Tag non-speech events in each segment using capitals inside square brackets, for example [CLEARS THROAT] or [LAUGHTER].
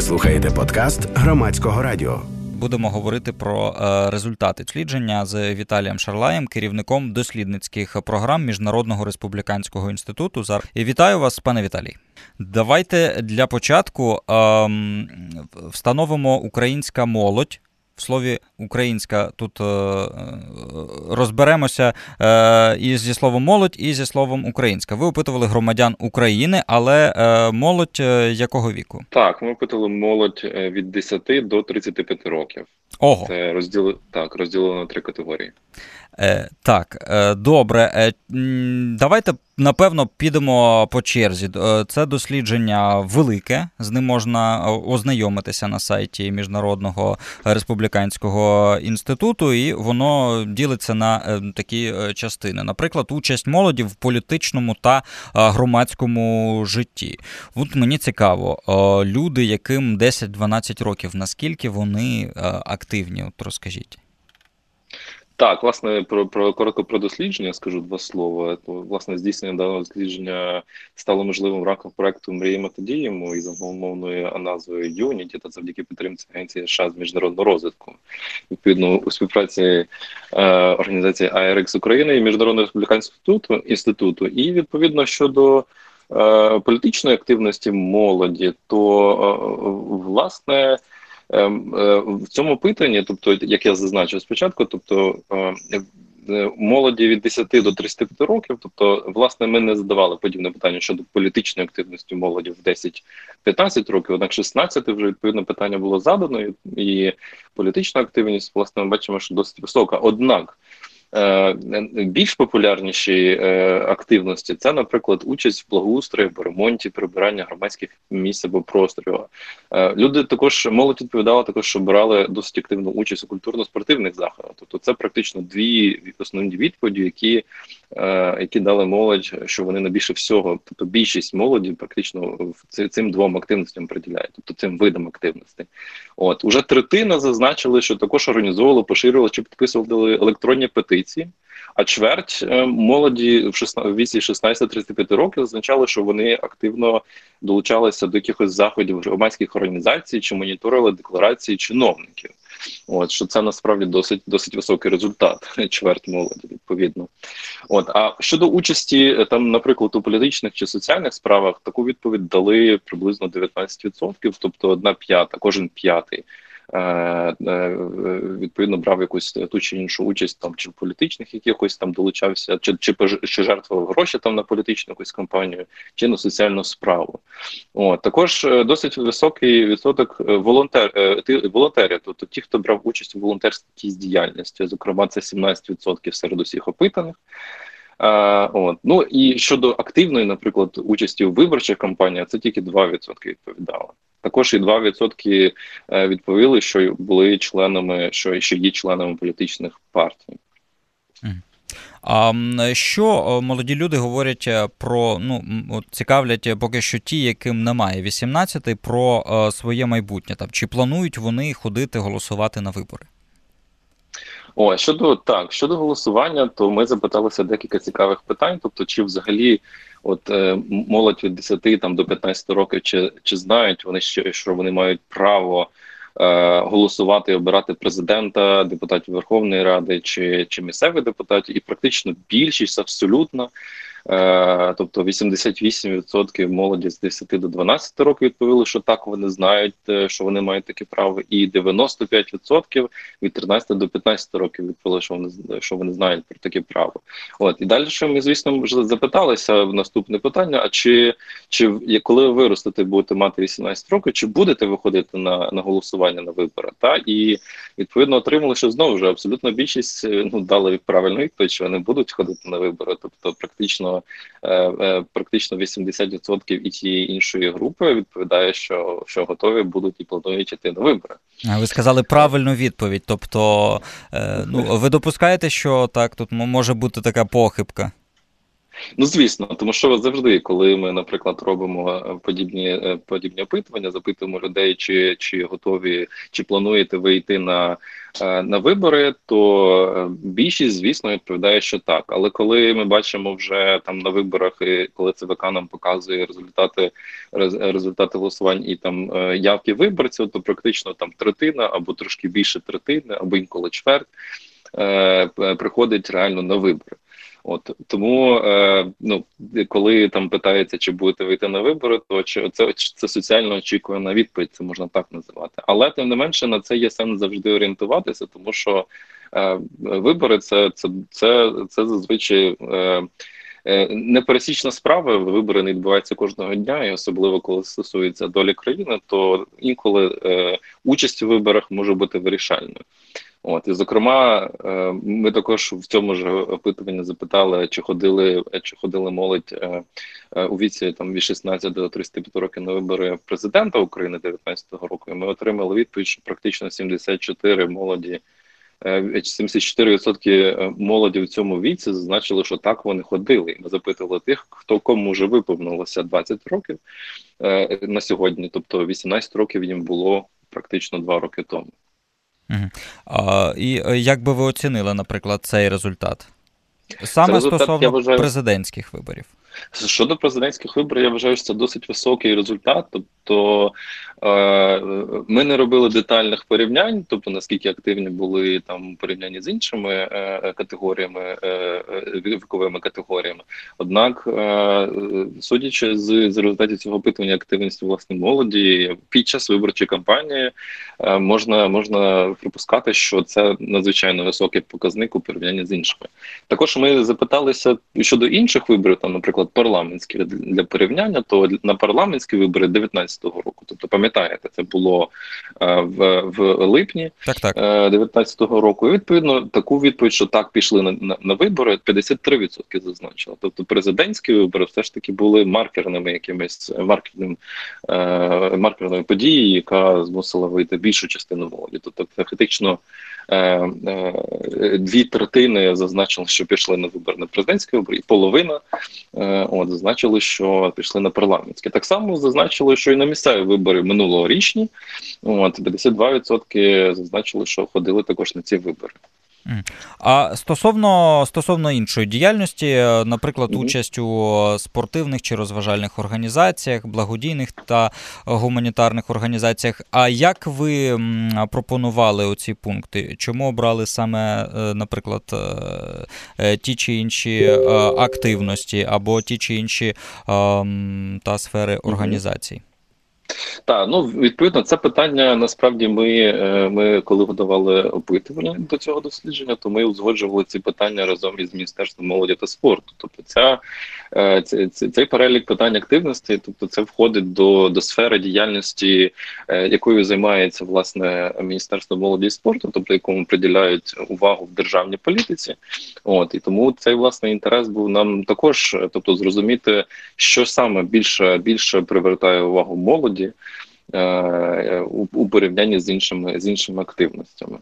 Ви слухаєте подкаст громадського радіо. Будемо говорити про е, результати дослідження з Віталієм Шарлаєм, керівником дослідницьких програм Міжнародного республіканського інституту. І вітаю вас, пане Віталій. Давайте для початку ем, встановимо українська молодь в слові українська тут е, розберемося е, і зі словом молодь, і зі словом українська. Ви опитували громадян України, але е, молодь якого віку? Так, ми опитували молодь від 10 до 35 років. Ого. Це розділ так, розділено на три категорії. Е, Так, е, добре. Е, Давайте напевно підемо по черзі. Це дослідження велике, з ним можна ознайомитися на сайті Міжнародного республіканського інституту, і воно ділиться на такі частини. Наприклад, участь молоді в політичному та громадському житті. От мені цікаво, люди, яким 10-12 років, наскільки вони активні? От розкажіть. Так, власне, про про коротко про дослідження скажу два слова. Власне, здійснення даного дослідження стало можливим в рамках проекту Мріємо та діємо із англомовною назвою Юніті та завдяки підтримці Агенції США з міжнародного розвитку. Відповідно, у співпраці е, організації IRX України і Міжнародного республіканського інституту інституту. І відповідно щодо е, політичної активності молоді, то е, власне. Ем, е, в цьому питанні, тобто, як я зазначив спочатку, тобто е, е, молоді від 10 до 35 років, тобто, власне, ми не задавали подібне питання щодо політичної активності молоді в 10-15 років, однак 16 вже відповідно питання було задано, і політична активність, власне, ми бачимо, що досить висока. Однак більш популярніші е, активності це, наприклад, участь в благоустрої, ремонті, прибирання громадських місць або просторів. Е, люди також молодь відповідала також, що брали досить активну участь у культурно-спортивних заходах. Тобто, це практично дві основні відповіді, які які дали молодь, що вони найбільше всього, тобто більшість молоді, практично цим двом активностям приділяють, тобто цим видам активності. От уже третина зазначили, що також організовували, поширювали чи підписували електронні петиції. А чверть е, молоді в віці 16-35 років означало, що вони активно долучалися до якихось заходів громадських організацій чи моніторили декларації чиновників. От що це насправді досить досить високий результат, [LAUGHS] чверть молоді, відповідно. От а щодо участі е, там, наприклад, у політичних чи соціальних справах таку відповідь дали приблизно 19%, тобто одна п'ята, кожен п'ятий. Е, е, відповідно брав якусь ту чи іншу участь там, чи в політичних якихось там долучався, чи чи, чи жертвував гроші там на політичну якусь кампанію, чи на соціальну справу. От також е, досить високий відсоток волонтер волонтерів, тобто ті, хто брав участь у волонтерській діяльності, зокрема, це 17% серед усіх опитаних. А, от. Ну і щодо активної, наприклад, участі у виборчих кампаніях, це тільки 2% відповідало. Також і 2% е, відповіли, що були членами, що ще є членами політичних партій. А що молоді люди говорять е, про ну цікавлять поки що ті, яким немає 18, про е, своє майбутнє там чи планують вони ходити голосувати на вибори? О, щодо так, щодо голосування, то ми запиталися декілька цікавих питань. Тобто, чи взагалі, от е, молодь від 10 там до 15 років, чи чи знають вони що, що вони мають право е, голосувати обирати президента, депутатів Верховної Ради чи чи місцевих депутатів, і практично більшість абсолютно тобто 88% молоді з 10 до 12 років відповіли, що так вони знають, е, що вони мають таке право, і 95% від 13 до 15 років відповіли, що вони що вони знають про таке право. От і далі, ми звісно вже запиталися в наступне питання: а чи чи коли ви виростете, будете мати 18 років, чи будете виходити на на голосування на вибори? Та і відповідно отримали, що знову ж абсолютно більшість е, ну дали правильну відповідь, що вони будуть ходити на вибори, тобто практично е, е, практично 80% і тієї іншої групи відповідає, що що готові будуть і планують йти на вибори. Ви сказали правильну відповідь. Тобто, е, ну ви допускаєте, що так тут може бути така похибка? Ну, звісно, тому що завжди, коли ми, наприклад, робимо подібні подібні опитування, запитуємо людей, чи чи готові, чи плануєте вийти на на вибори, то більшість, звісно, відповідає, що так. Але коли ми бачимо вже там на виборах, і коли ЦВК нам показує результати результати голосувань і там явки виборців, то практично там третина або трошки більше третини, або інколи чверть е, приходить реально на вибори. От тому, е, ну коли там питається, чи будете вийти на вибори, то чи це це соціально очікувана відповідь, це можна так називати. Але тим не менше на це є сенс завжди орієнтуватися, тому що е, вибори це це це, це зазвичай. Е, Е, непересічна справа, вибори не відбуваються кожного дня, і особливо коли стосується долі країни, то інколи е, участь у виборах може бути вирішальною. От і зокрема, е, ми також в цьому ж опитуванні запитали, чи ходили, чи ходили молодь е, е, у віці там від 16 до 35 років на вибори президента України 19-го року. і Ми отримали відповідь, що практично 74 молоді. 74% е, молоді в цьому віці зазначили, що так вони ходили. Ми запитували тих, хто кому вже виповнилося 20 років на сьогодні, тобто 18 років їм було практично 2 роки тому. Угу. А, І е, як би ви оцінили, наприклад, цей результат? Саме результат, стосовно вважаю... президентських виборів. Щодо президентських виборів, я вважаю, що це досить високий результат. Тобто ми не робили детальних порівнянь, тобто наскільки активні були там порівняння з іншими е, категоріями, е, віковими категоріями. Однак, судячи з, з результатів цього опитування активності власне молоді, під час виборчої кампанії можна можна припускати, що це надзвичайно високий показник у порівнянні з іншими. Також ми запиталися щодо інших виборів, там, наприклад парламентські для порівняння, то на парламентські вибори 19-го року, тобто пам'ятаєте, це було е, в в липні так, так. 19-го року. І відповідно таку відповідь, що так пішли на на, на вибори, 53% зазначили. Тобто президентські вибори все ж таки були маркерними якимись маркерним е, маркерною подією, яка змусила вийти більшу частину молоді. Тобто фактично Е, е, дві третини зазначили, що пішли на вибори на президентські вибори, і половина е, от зазначили, що пішли на парламентські. Так само зазначили, що і на місцеві вибори минулорічні. От 52% зазначили, що ходили також на ці вибори. А стосовно стосовно іншої діяльності, е, наприклад, участь у спортивних чи розважальних організаціях, благодійних та гуманітарних організаціях. А як ви пропонували оці пункти? Чому обрали саме, е, наприклад, е, ті чи інші активності або ті чи інші та сфери організацій? Так, ну відповідно, це питання насправді ми, е, ми коли готували опитування до цього дослідження, то ми узгоджували ці питання разом із міністерством молоді та спорту. Тобто, ця цей, цей перелік питань активності, тобто це входить до до сфери діяльності, е, якою займається власне міністерство молоді і спорту, тобто якому приділяють увагу в державній політиці. От і тому цей власний інтерес був нам також, тобто зрозуміти, що саме більше більше привертає увагу молоді е, у порівнянні з іншими з іншими активностями.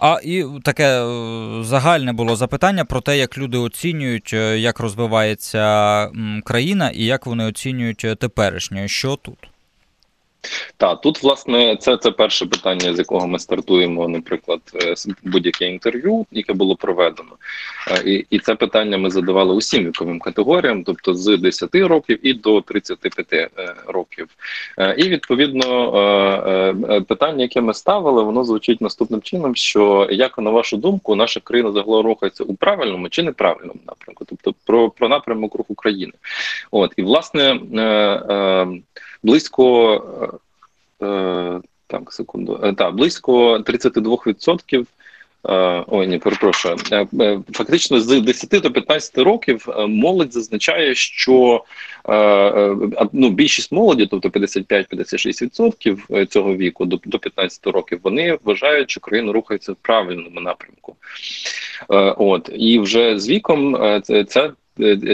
А і таке е, загальне було запитання про те, як люди оцінюють, е, як розвивається країна і як вони оцінюють теперішнє. Що тут? Так, тут власне це це перше питання, з якого ми стартуємо, наприклад, е, будь-яке інтерв'ю, яке було проведено, е, і і це питання ми задавали усім віковим категоріям, тобто з 10 років і до 35 е, років. І відповідно питання, яке ми ставили, воно звучить наступним чином: що як на вашу думку, наша країна загалом рухається у правильному чи неправильному напрямку, тобто про про напрямок руху України. От і власне близько е, так, секунду. Е, так, близько 32%. Е, ой, ні, перепрошую. Е, е, фактично з 10 до 15 років молодь зазначає, що ну, більшість молоді, тобто 55-56% цього віку до до 15 років, вони вважають, що країна рухається в правильному напрямку. От і вже з віком це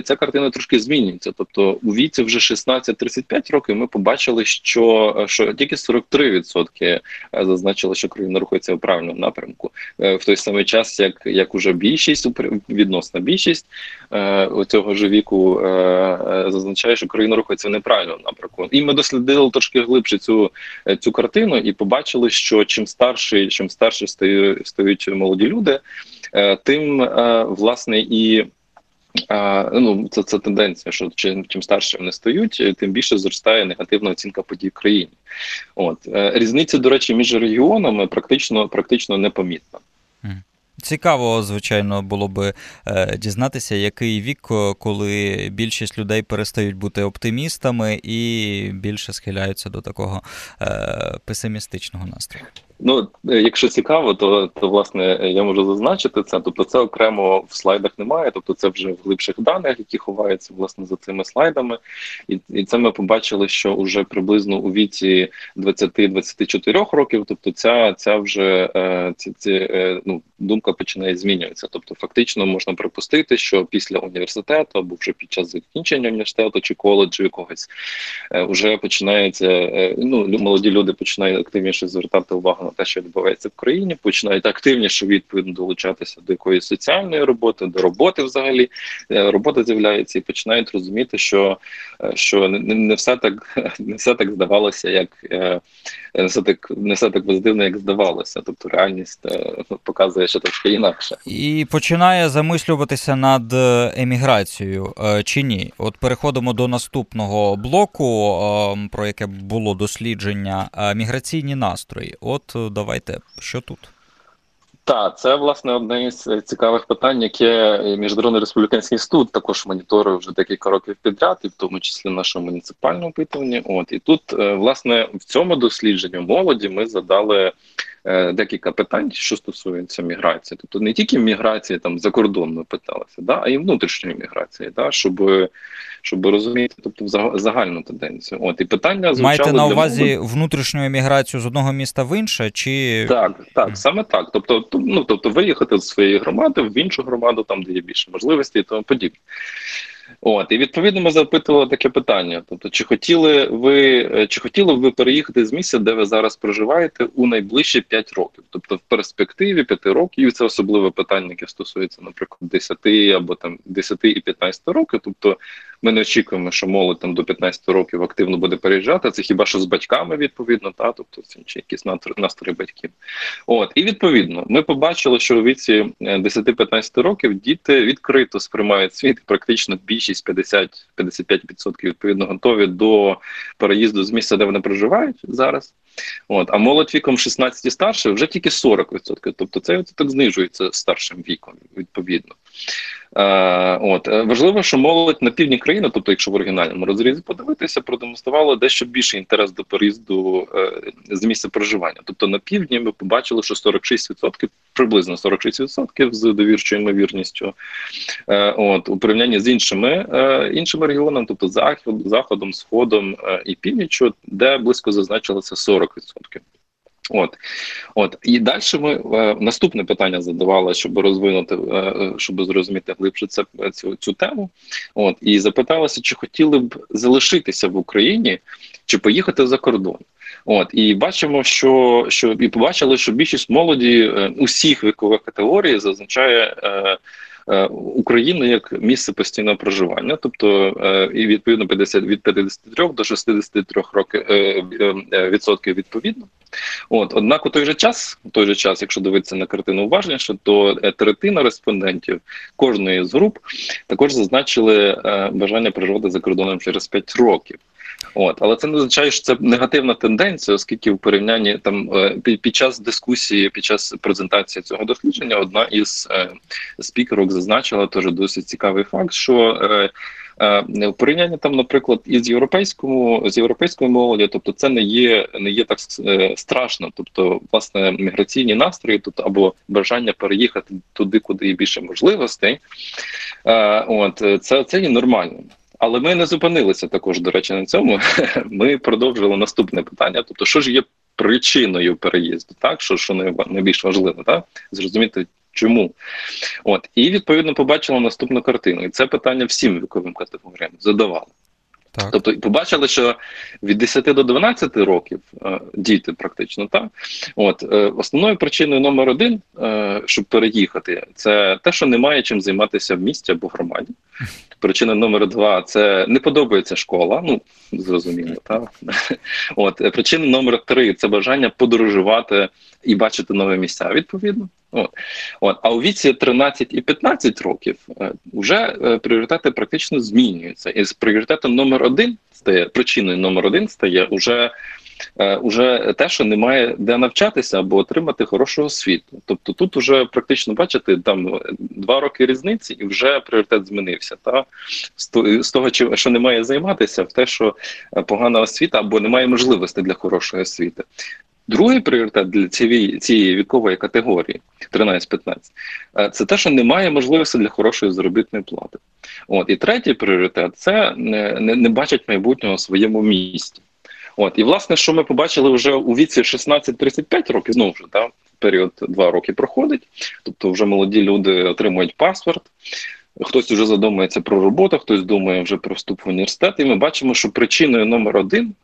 ця картина трошки змінюється. Тобто у віці вже 16-35 років ми побачили, що що тільки 43% зазначили, що країна рухається в правильному напрямку в той самий час, як як уже більшість відносна більшість цього ж віку зазначає, що країна рухається в неправильному напрямку. І ми дослідили трошки глибше цю цю картину і побачили, що чим старший, чим старше стають молоді люди, тим власне і ну це це тенденція, що чим чим старше вони стають, тим більше зростає негативна оцінка подій в країні. От е, різниця, до речі, між регіонами практично практично непомітна. Цікаво, звичайно, було би е, дізнатися, який вік, коли більшість людей перестають бути оптимістами і більше схиляються до такого е, песимістичного настрою. Ну, е, якщо цікаво, то то власне я можу зазначити це. Тобто, це окремо в слайдах немає, тобто це вже в глибших даних, які ховаються власне за цими слайдами, і і це ми побачили, що вже приблизно у віці 20-24 років, тобто ця ця вже е, ці, ці, е, ну, думка починає змінюватися. Тобто, фактично можна припустити, що після університету або вже під час закінчення університету чи коледжу якогось вже починається. Ну молоді люди починають активніше звертати увагу на те, що відбувається в країні, починають активніше відповідно долучатися до якоїсь соціальної роботи, до роботи взагалі е, робота з'являється і починають розуміти, що е, що не, все так [LAUGHS] не все так здавалося, як е, не все так не все так бездивно, як здавалося. Тобто реальність ну, показує, що трошки інакше, і починає замислюватися над еміграцією чи ні? От переходимо до наступного блоку, про яке було дослідження міграційні настрої. От давайте, що тут? Так, це власне одне із цікавих питань, яке міжнародний республіканський інститут також моніторує вже декілька років підряд, і в тому числі в нашому муніципальному опитуванні. От і тут, е, власне, в цьому дослідженні молоді ми задали декілька питань, що стосується міграції, тобто не тільки міграції там за кордон ми питалися, да, а й внутрішньої міграції, да, щоб щоб розуміти, тобто загальну тенденцію. От і питання звучало маєте на увазі для... внутрішню еміграцію з одного міста в інше, чи так, так, саме так. Тобто, ну тобто, виїхати з своєї громади в іншу громаду, там де є більше можливостей, і тому подібне. От і відповідно ми запитували таке питання: тобто, чи хотіли ви е, чи хотіли б ви переїхати з місця, де ви зараз проживаєте, у найближчі 5 років? Тобто, в перспективі 5 років, і це особливе питання, яке стосується, наприклад, 10 або там 10 і 15 років. Тобто, ми не очікуємо, що молодь там до 15 років активно буде переїжджати. Це хіба що з батьками відповідно, та тобто це чи якісь настрої батьків. От і відповідно, ми побачили, що у віці 10-15 е, років діти відкрито сприймають світ, практично більшість 50-55% відповідно готові до переїзду з місця, де вони проживають зараз. От, А молодь віком 16 і старше вже тільки 40%. Тобто це так знижується старшим віком, відповідно. Е, от е, Важливо, що молодь на півдні країни, тобто, якщо в оригінальному розрізі подивитися, продемонструвала дещо більший інтерес до переїзду е, з місця проживання. Тобто на півдні ми побачили, що 46%, приблизно 46% з довірчою ймовірністю. Е, от У порівнянні з іншими е, іншими регіонами, тобто заходом, сходом е, і північчю, де близько зазначилося 40%. От от і далі ми е, наступне питання задавали, щоб розвинути, е, щоб зрозуміти глибше це цю цю тему. От і запиталися, чи хотіли б залишитися в Україні, чи поїхати за кордон. От і бачимо, що що і побачили, що більшість молоді е, усіх вікових категорій зазначає. Е, Е, Україну як місце постійного проживання, тобто е, і відповідно 50, від 53 до 63 років е, відсотків відповідно. От однак у той же час, у той же час, якщо дивитися на картину уважніше, то третина респондентів кожної з груп також зазначили бажання проживати за кордоном через 5 років. От, але це не означає, що це негативна тенденція, оскільки в порівнянні там е, під час дискусії, під час презентації цього дослідження, одна із е, спікерок зазначила теж досить цікавий факт, що е, в порівнянні там, наприклад, із європейському з європейською молоді, тобто це не є не є так страшно, тобто власне міграційні настрої, тут або бажання переїхати туди, куди є більше можливостей, от це, це є нормальним. Але ми не зупинилися також, до речі, на цьому. [LAUGHS] Ми продовжили наступне питання: тобто, що ж є причиною переїзду, так що що найбільш важливо, так зрозуміти, Чому? От і відповідно побачила наступну картину. І це питання всім віковим категоріям задавали. Так. Тобто побачили, що від 10 до 12 років е, діти практично так. От е, основною причиною номер один, е, щоб переїхати, це те, що немає чим займатися в місті або громаді. [LAUGHS] Причина номер два це не подобається школа. Ну зрозуміло, так [LAUGHS] от причина номер три це бажання подорожувати і бачити нові місця. Відповідно, от от а у віці 13 і 15 років вже е, пріоритети практично змінюються. І з пріоритетом номер один стає причиною номер один стає уже Е, уже те, що немає де навчатися або отримати хорошу освіту. Тобто тут уже практично бачите, там два роки різниці, і вже пріоритет змінився. Та з того, що немає займатися, в те, що е, погана освіта або немає можливості для хорошої освіти. Другий пріоритет для цієї цієї вікової категорії 13-15 е, це те, що немає можливості для хорошої заробітної плати. От і третій пріоритет це не, не, не бачать майбутнього у своєму місті. От і власне, що ми побачили вже у віці 16-35 років, знову ж да, період 2 роки проходить, тобто вже молоді люди отримують паспорт. Хтось вже задумується про роботу, хтось думає вже про вступ в університет, і ми бачимо, що причиною номер один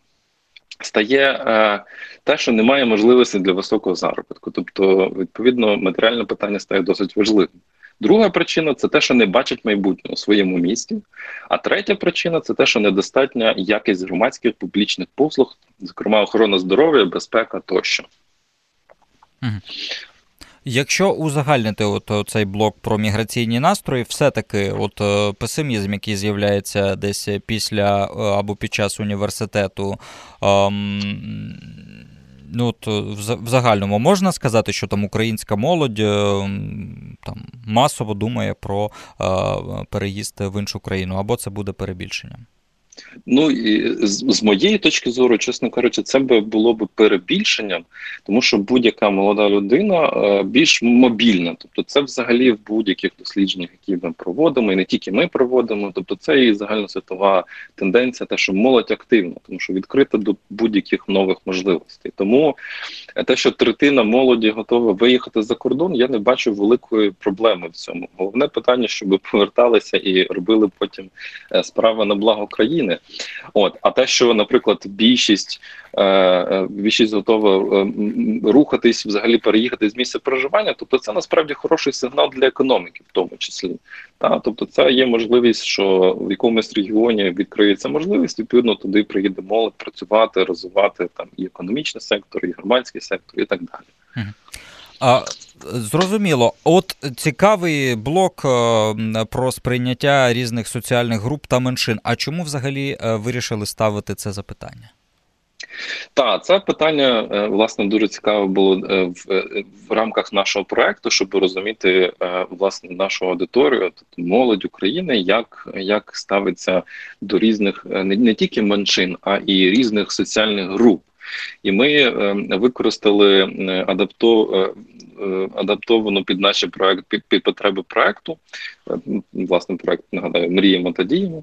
стає е, те, що немає можливості для високого заробітку. Тобто, відповідно, матеріальне питання стає досить важливим. Друга причина це те, що не бачать майбутнього у своєму місті. А третя причина це те, що недостатня якість громадських публічних послуг, зокрема охорона здоров'я, безпека тощо. Якщо узагальнити от цей блок про міграційні настрої, все-таки от е, песимізм, який з'являється десь після е, або під час університету, ем, ну от е, в загальному можна сказати, що там українська молодь там масово думає про е, переїзд в іншу країну, або це буде перебільшенням. Ну і з, з моєї точки зору, чесно кажучи, це би було б перебільшенням, тому що будь-яка молода людина е, більш мобільна. Тобто, це взагалі в будь-яких дослідженнях, які ми проводимо, і не тільки ми проводимо. Тобто, це і загальносвітова тенденція, те, що молодь активна, тому що відкрита до будь-яких нових можливостей. Тому те, що третина молоді готова виїхати за кордон, я не бачу великої проблеми в цьому. Головне питання, щоб поверталися і робили потім е, справи на благо країни. України. От, а те, що, наприклад, більшість е, е більшість готова е, рухатись, взагалі переїхати з місця проживання, тобто це насправді хороший сигнал для економіки, в тому числі. Та, тобто, це є можливість, що в якомусь регіоні відкриється можливість, відповідно туди приїде молодь працювати, розвивати там і економічний сектор, і громадський сектор, і так далі. А Зрозуміло, от цікавий блок е, про сприйняття різних соціальних груп та меншин. А чому взагалі е, вирішили ставити це запитання? Так, це питання е, власне дуже цікаве було в в рамках нашого проекту, щоб розуміти власне нашу аудиторію, тобто молодь України, як як ставиться до різних не, не тільки меншин, а і різних соціальних груп. І ми використали адаптов адаптовану під наші проект, під під потреби проекту. Е, власне, проект нагадаю, мріємо та діємо.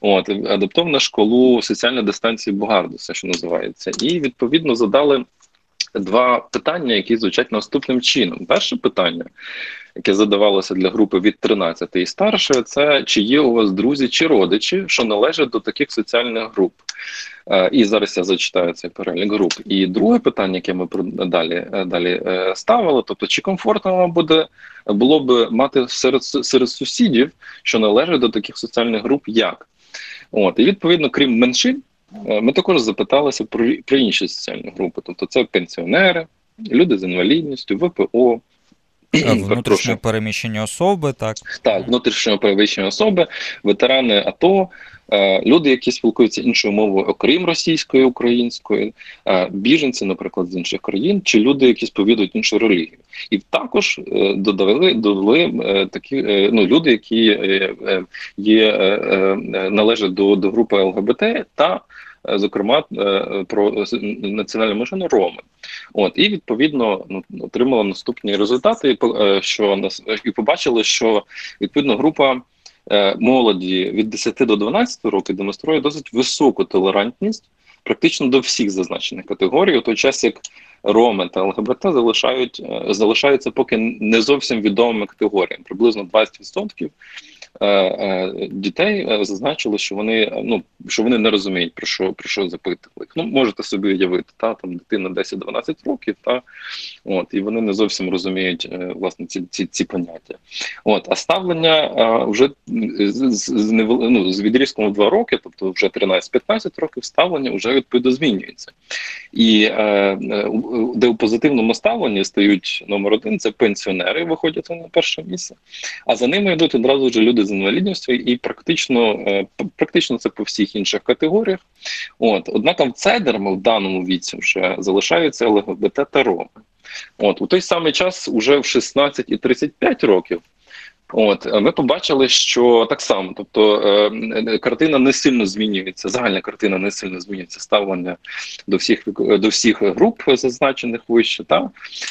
От адаптована школу соціальної дистанції Бугардуса, що називається, і відповідно задали. Два питання, які звучать наступним чином. Перше питання, яке задавалося для групи від 13 і старше, це чи є у вас друзі чи родичі, що належать до таких соціальних груп. Е, і зараз я зачитаю цей перелік груп. І друге питання, яке ми далі е, далі е, ставили, тобто чи комфортно вам буде було б мати серед серед сусідів, що належать до таких соціальних груп, як? От і відповідно, крім меншин, ми також запиталися про, про інші соціальні групи, тобто це пенсіонери, люди з інвалідністю, ВПО. Внутрішньо переміщені особи, так Так, внутрішньо переміщені особи, ветерани АТО, Е, люди, які спілкуються іншою мовою, окрім російської, української, е, біженці, наприклад, з інших країн, чи люди, які сповідують іншу релігію, і також е, додали додали такі ну люди, які є належать до, до групи ЛГБТ та. Зокрема, про національну меншину Роми, от і відповідно ну, отримала наступні результати. Що нас і побачили, що відповідно група Е, молоді від 10 до 12 років демонструє досить високу толерантність практично до всіх зазначених категорій, у той час як роми та ЛГБТ залишають залишаються поки не зовсім відомими категоріями. Приблизно 20% Е, е, дітей е, зазначили, що вони ну що вони не розуміють про що про що запитували. Ну можете собі уявити, та там дитина 10-12 років, та от і вони не зовсім розуміють власне ці ці, ці поняття. От а ставлення вже з з, ну, з відрізком в 2 роки, тобто вже 13-15 років, ставлення вже відповідно змінюється. І е, де у позитивному ставленні стають номер один, це пенсіонери виходять на перше місце, а за ними йдуть одразу вже люди з інвалідністю, і практично е, практично це по всіх інших категоріях. От однак аутсайдерами в даному віці вже залишаються ЛГБТ та Роми. От у той самий час, уже в 16 і 35 років. От ми побачили, що так само, тобто е, картина не сильно змінюється. Загальна картина не сильно змінюється ставлення до всіх до всіх груп, зазначених вище. Та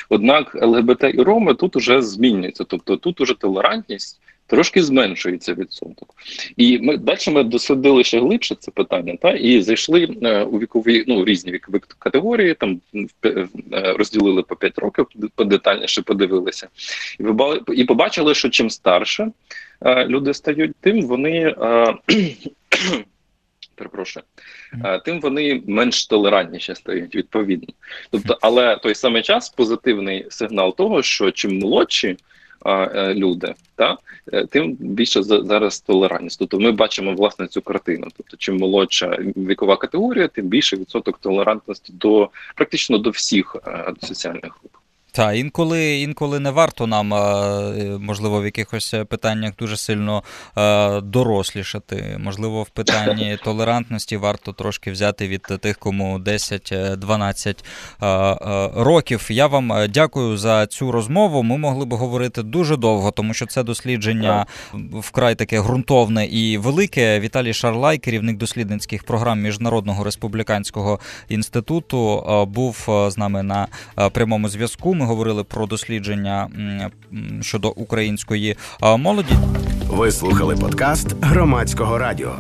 однак ЛГБТ і Роми тут уже змінюється. Тобто тут уже толерантність трошки зменшується відсоток. І ми далі ми дослідили ще глибше це питання, та і зайшли е, у вікові ну різні вікові категорії, там е, розділили по 5 років, подетальніше подивилися, і побачили, що чим старше е, люди стають, тим вони. [CLEARS THROAT] Перепрошую, тим вони менш толерантніші стають відповідно. Тобто, але той самий час позитивний сигнал того, що чим молодші люди, та е, тим більше зараз толерантність. Тобто ми бачимо власне цю картину. Тобто, чим молодша вікова категорія, тим більше відсоток толерантності до практично до всіх е, соціальних груп. Та інколи інколи не варто нам, е, можливо, в якихось питаннях дуже сильно е, дорослішати. Можливо, в питанні [LAUGHS] толерантності варто трошки взяти від тих, кому 10-12 е, років. Я вам дякую за цю розмову. Ми могли б говорити дуже довго, тому що це дослідження вкрай таке ґрунтовне і велике. Віталій Шарлай, керівник дослідницьких програм Міжнародного республіканського інституту, був з нами на прямому зв'язку. Говорили про дослідження щодо української молоді. Ви слухали подкаст громадського радіо.